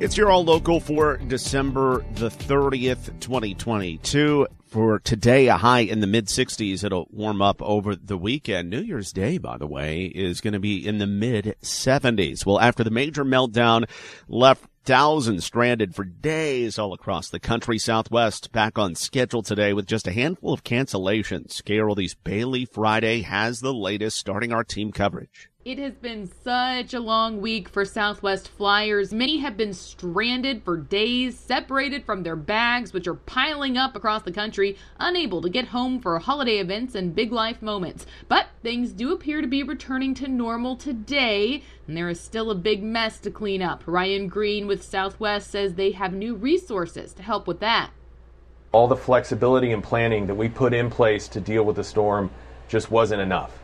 It's your All Local for December the 30th, 2022. For today, a high in the mid 60s. It'll warm up over the weekend. New Year's Day, by the way, is going to be in the mid 70s. Well, after the major meltdown left thousands stranded for days all across the country. Southwest back on schedule today with just a handful of cancellations. KRLD's Bailey Friday has the latest starting our team coverage. It has been such a long week for Southwest Flyers. Many have been stranded for days, separated from their bags, which are piling up across the country, unable to get home for holiday events and big life moments. But things do appear to be returning to normal today, and there is still a big mess to clean up. Ryan Green with Southwest says they have new resources to help with that. All the flexibility and planning that we put in place to deal with the storm just wasn't enough.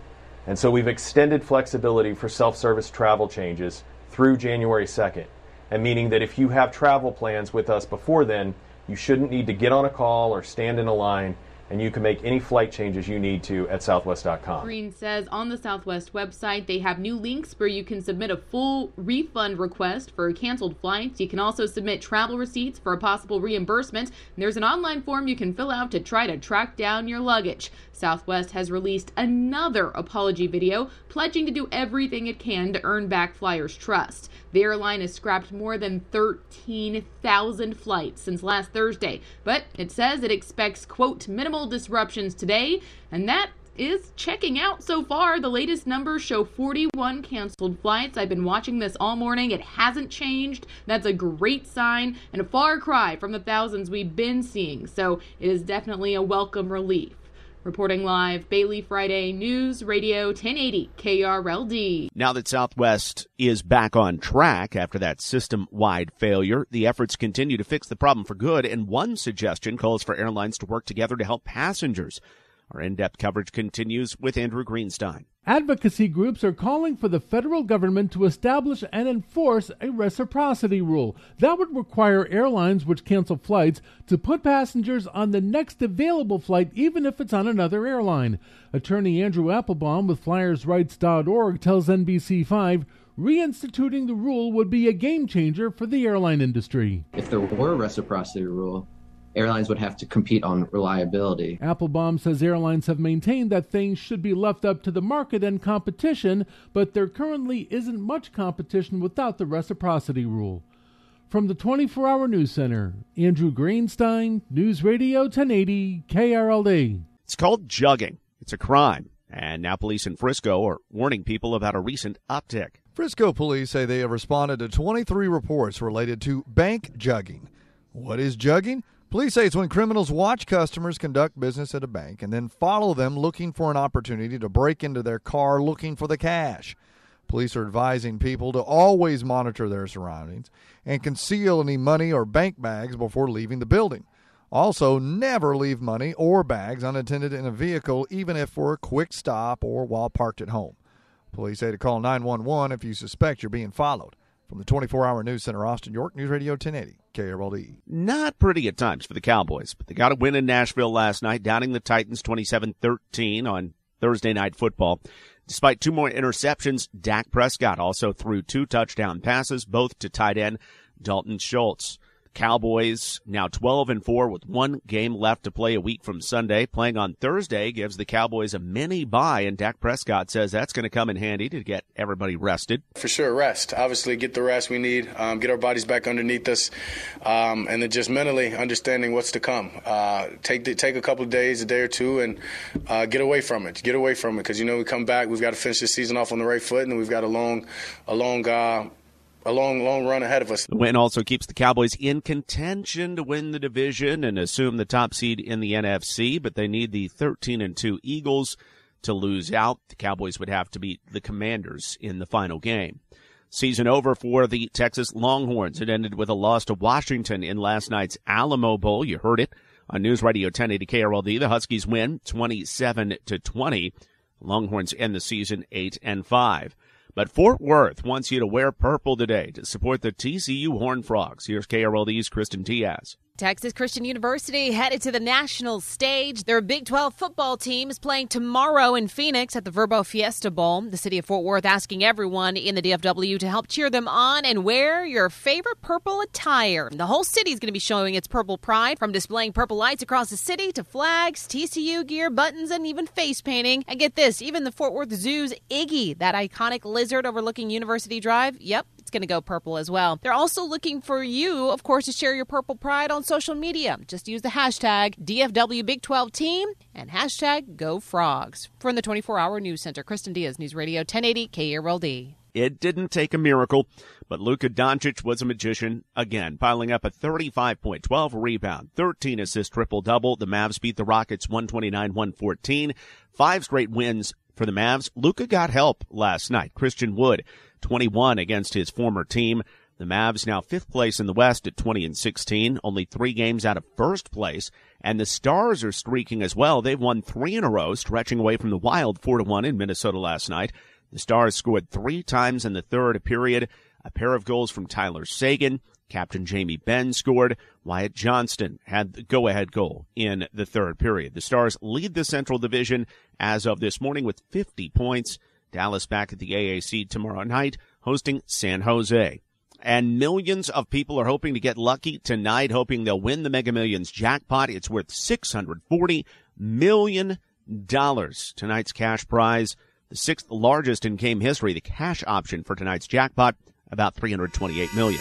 And so we've extended flexibility for self service travel changes through January 2nd. And meaning that if you have travel plans with us before then, you shouldn't need to get on a call or stand in a line and you can make any flight changes you need to at southwest.com. Green says on the Southwest website they have new links where you can submit a full refund request for canceled flights. You can also submit travel receipts for a possible reimbursement. And there's an online form you can fill out to try to track down your luggage. Southwest has released another apology video pledging to do everything it can to earn back flyers' trust. The airline has scrapped more than 13,000 flights since last Thursday, but it says it expects, quote, disruptions today, and that is checking out so far. The latest numbers show 41 canceled flights. I've been watching this all morning. It hasn't changed. That's a great sign and a far cry from the thousands we've been seeing. So it is definitely a welcome relief. Reporting live, Bailey Friday News Radio 1080 KRLD. Now that Southwest is back on track after that system wide failure, the efforts continue to fix the problem for good, and one suggestion calls for airlines to work together to help passengers. Our in depth coverage continues with Andrew Greenstein. Advocacy groups are calling for the federal government to establish and enforce a reciprocity rule. That would require airlines which cancel flights to put passengers on the next available flight, even if it's on another airline. Attorney Andrew Applebaum with FlyersRights.org tells NBC5 reinstituting the rule would be a game changer for the airline industry. If there were a reciprocity rule, airlines would have to compete on reliability. Applebaum says airlines have maintained that things should be left up to the market and competition, but there currently isn't much competition without the reciprocity rule. From the 24 Hour News Center, Andrew Greenstein, News Radio 1080, KRLD. It's called jugging. It's a crime. And now police in Frisco are warning people about a recent uptick. Frisco police say they have responded to 23 reports related to bank jugging. What is jugging? Police say it's when criminals watch customers conduct business at a bank and then follow them looking for an opportunity to break into their car looking for the cash. Police are advising people to always monitor their surroundings and conceal any money or bank bags before leaving the building. Also, never leave money or bags unattended in a vehicle, even if for a quick stop or while parked at home. Police say to call 911 if you suspect you're being followed. From the 24 hour news center, Austin, York, News Radio 1080, KRLD. Not pretty at times for the Cowboys, but they got a win in Nashville last night, downing the Titans 27 13 on Thursday night football. Despite two more interceptions, Dak Prescott also threw two touchdown passes, both to tight end Dalton Schultz. Cowboys now 12 and 4 with one game left to play a week from Sunday. Playing on Thursday gives the Cowboys a mini bye, and Dak Prescott says that's going to come in handy to get everybody rested. For sure, rest. Obviously, get the rest we need, um, get our bodies back underneath us, um, and then just mentally understanding what's to come. Uh, take the, take a couple days, a day or two, and uh, get away from it. Get away from it because you know we come back, we've got to finish the season off on the right foot, and we've got a long, a long. Uh, a long, long run ahead of us. The win also keeps the Cowboys in contention to win the division and assume the top seed in the NFC, but they need the 13 and 2 Eagles to lose out. The Cowboys would have to beat the Commanders in the final game. Season over for the Texas Longhorns. It ended with a loss to Washington in last night's Alamo Bowl. You heard it on News Radio 1080 KRLD. The Huskies win 27 to 20. Longhorns end the season 8 and 5. But Fort Worth wants you to wear purple today to support the TCU Horned Frogs. Here's KRLD's Kristen Diaz. Texas Christian University headed to the national stage. Their Big 12 football team is playing tomorrow in Phoenix at the Vrbo Fiesta Bowl. The city of Fort Worth asking everyone in the DFW to help cheer them on and wear your favorite purple attire. The whole city is going to be showing its purple pride from displaying purple lights across the city to flags, TCU gear, buttons, and even face painting. And get this, even the Fort Worth Zoo's Iggy, that iconic lizard overlooking University Drive, yep, going to go purple as well. They're also looking for you, of course, to share your purple pride on social media. Just use the hashtag DFW Big 12 Team and hashtag Go Frogs. From the 24 Hour News Center, Kristen Diaz, News Radio 1080 KRLD. It didn't take a miracle, but Luka Doncic was a magician again, piling up a 35 point, 12 rebound, 13 assist triple double. The Mavs beat the Rockets 129 114. Five straight wins for the Mavs. Luka got help last night. Christian Wood 21 against his former team. The Mavs now fifth place in the West at 20 and 16, only three games out of first place. And the Stars are streaking as well. They've won three in a row, stretching away from the Wild 4 to 1 in Minnesota last night. The Stars scored three times in the third period. A pair of goals from Tyler Seguin. Captain Jamie Benn scored. Wyatt Johnston had the go ahead goal in the third period. The Stars lead the Central Division as of this morning with 50 points. Dallas back at the AAC tomorrow night, hosting San Jose. And millions of people are hoping to get lucky tonight, hoping they'll win the Mega Millions jackpot. It's worth $640 million. Tonight's cash prize, the sixth largest in game history, the cash option for tonight's jackpot, about 328 million.